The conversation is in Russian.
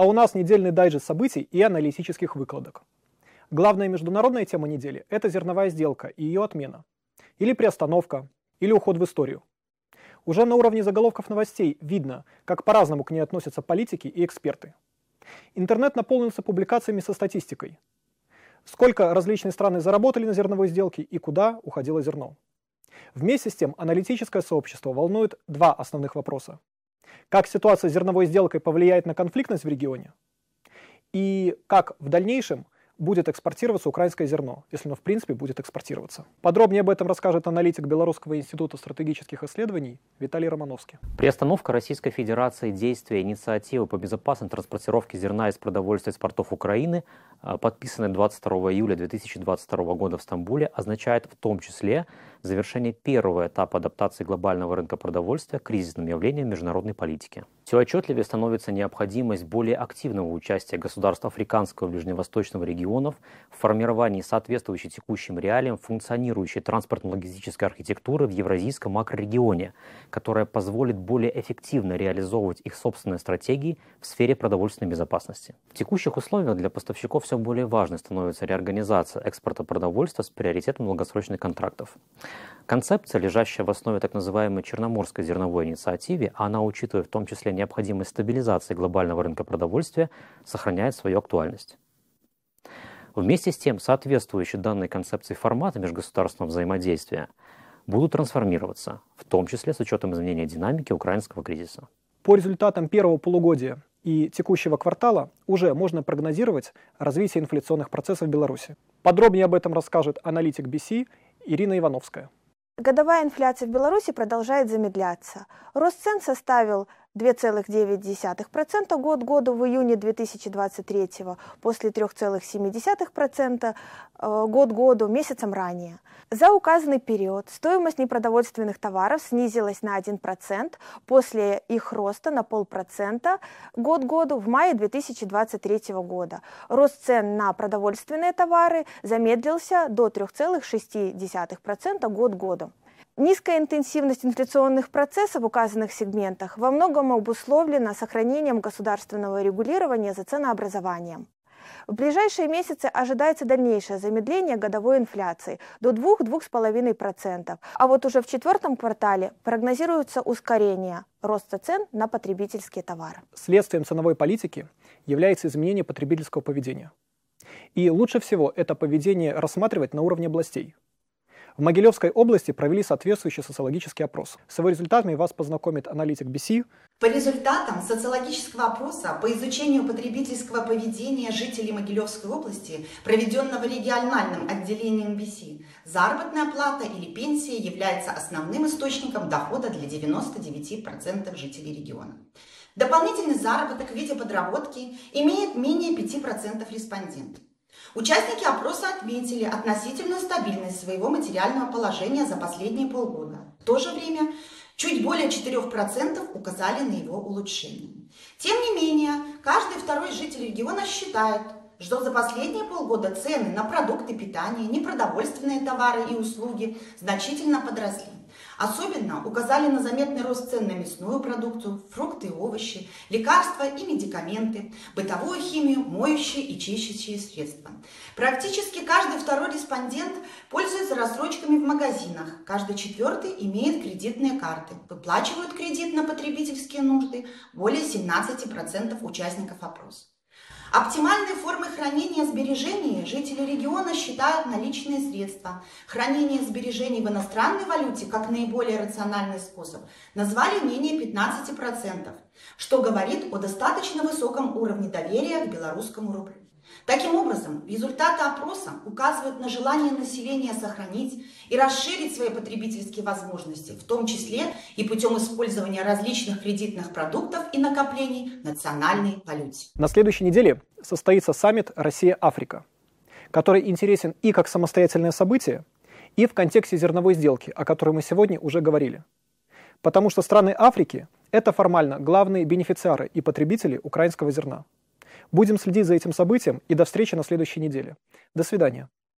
А у нас недельный дайджест событий и аналитических выкладок. Главная международная тема недели – это зерновая сделка и ее отмена. Или приостановка, или уход в историю. Уже на уровне заголовков новостей видно, как по-разному к ней относятся политики и эксперты. Интернет наполнился публикациями со статистикой. Сколько различные страны заработали на зерновой сделке и куда уходило зерно. Вместе с тем аналитическое сообщество волнует два основных вопроса. Как ситуация с зерновой сделкой повлияет на конфликтность в регионе? И как в дальнейшем будет экспортироваться украинское зерно, если оно в принципе будет экспортироваться. Подробнее об этом расскажет аналитик Белорусского института стратегических исследований Виталий Романовский. Приостановка Российской Федерации действия инициативы по безопасной транспортировке зерна из продовольствия из портов Украины, а, подписанной 22 июля 2022 года в Стамбуле, означает в том числе завершение первого этапа адаптации глобального рынка продовольствия к кризисным явлениям международной политики. Все отчетливее становится необходимость более активного участия государств африканского и ближневосточного регионов в формировании соответствующей текущим реалиям функционирующей транспортно-логистической архитектуры в евразийском макрорегионе, которая позволит более эффективно реализовывать их собственные стратегии в сфере продовольственной безопасности. В текущих условиях для поставщиков все более важной становится реорганизация экспорта продовольствия с приоритетом долгосрочных контрактов. Концепция, лежащая в основе так называемой Черноморской зерновой инициативы, она учитывает в том числе необходимость стабилизации глобального рынка продовольствия, сохраняет свою актуальность. Вместе с тем, соответствующие данной концепции форматы межгосударственного взаимодействия будут трансформироваться, в том числе с учетом изменения динамики украинского кризиса. По результатам первого полугодия и текущего квартала уже можно прогнозировать развитие инфляционных процессов в Беларуси. Подробнее об этом расскажет аналитик BC Ирина Ивановская. Годовая инфляция в Беларуси продолжает замедляться. Рост цен составил 2,9% год году в июне 2023 после 3,7% э, год году месяцем ранее. За указанный период стоимость непродовольственных товаров снизилась на 1% после их роста на полпроцента год году в мае 2023 года. Рост цен на продовольственные товары замедлился до 3,6% год году. Низкая интенсивность инфляционных процессов в указанных сегментах во многом обусловлена сохранением государственного регулирования за ценообразованием. В ближайшие месяцы ожидается дальнейшее замедление годовой инфляции до 2-2,5%, а вот уже в четвертом квартале прогнозируется ускорение роста цен на потребительские товары. Следствием ценовой политики является изменение потребительского поведения. И лучше всего это поведение рассматривать на уровне областей – в Могилевской области провели соответствующий социологический опрос. С его результатами вас познакомит аналитик BC. По результатам социологического опроса по изучению потребительского поведения жителей Могилевской области, проведенного региональным отделением BC, заработная плата или пенсия является основным источником дохода для 99% жителей региона. Дополнительный заработок в виде подработки имеет менее 5% респондентов. Участники опроса отметили относительную стабильность своего материального положения за последние полгода. В то же время чуть более 4% указали на его улучшение. Тем не менее, каждый второй житель региона считает, что за последние полгода цены на продукты питания, непродовольственные товары и услуги значительно подросли. Особенно указали на заметный рост цен на мясную продукцию, фрукты и овощи, лекарства и медикаменты, бытовую химию, моющие и чистящие средства. Практически каждый второй респондент пользуется рассрочками в магазинах, каждый четвертый имеет кредитные карты, выплачивают кредит на потребительские нужды более 17% участников опроса. Оптимальной формой хранения сбережений жители региона считают наличные средства. Хранение сбережений в иностранной валюте как наиболее рациональный способ назвали менее 15%, что говорит о достаточно высоком уровне доверия к белорусскому рублю. Таким образом, результаты опроса указывают на желание населения сохранить и расширить свои потребительские возможности, в том числе и путем использования различных кредитных продуктов и накоплений национальной валюте. На следующей неделе состоится саммит «Россия-Африка», который интересен и как самостоятельное событие, и в контексте зерновой сделки, о которой мы сегодня уже говорили. Потому что страны Африки – это формально главные бенефициары и потребители украинского зерна. Будем следить за этим событием и до встречи на следующей неделе. До свидания.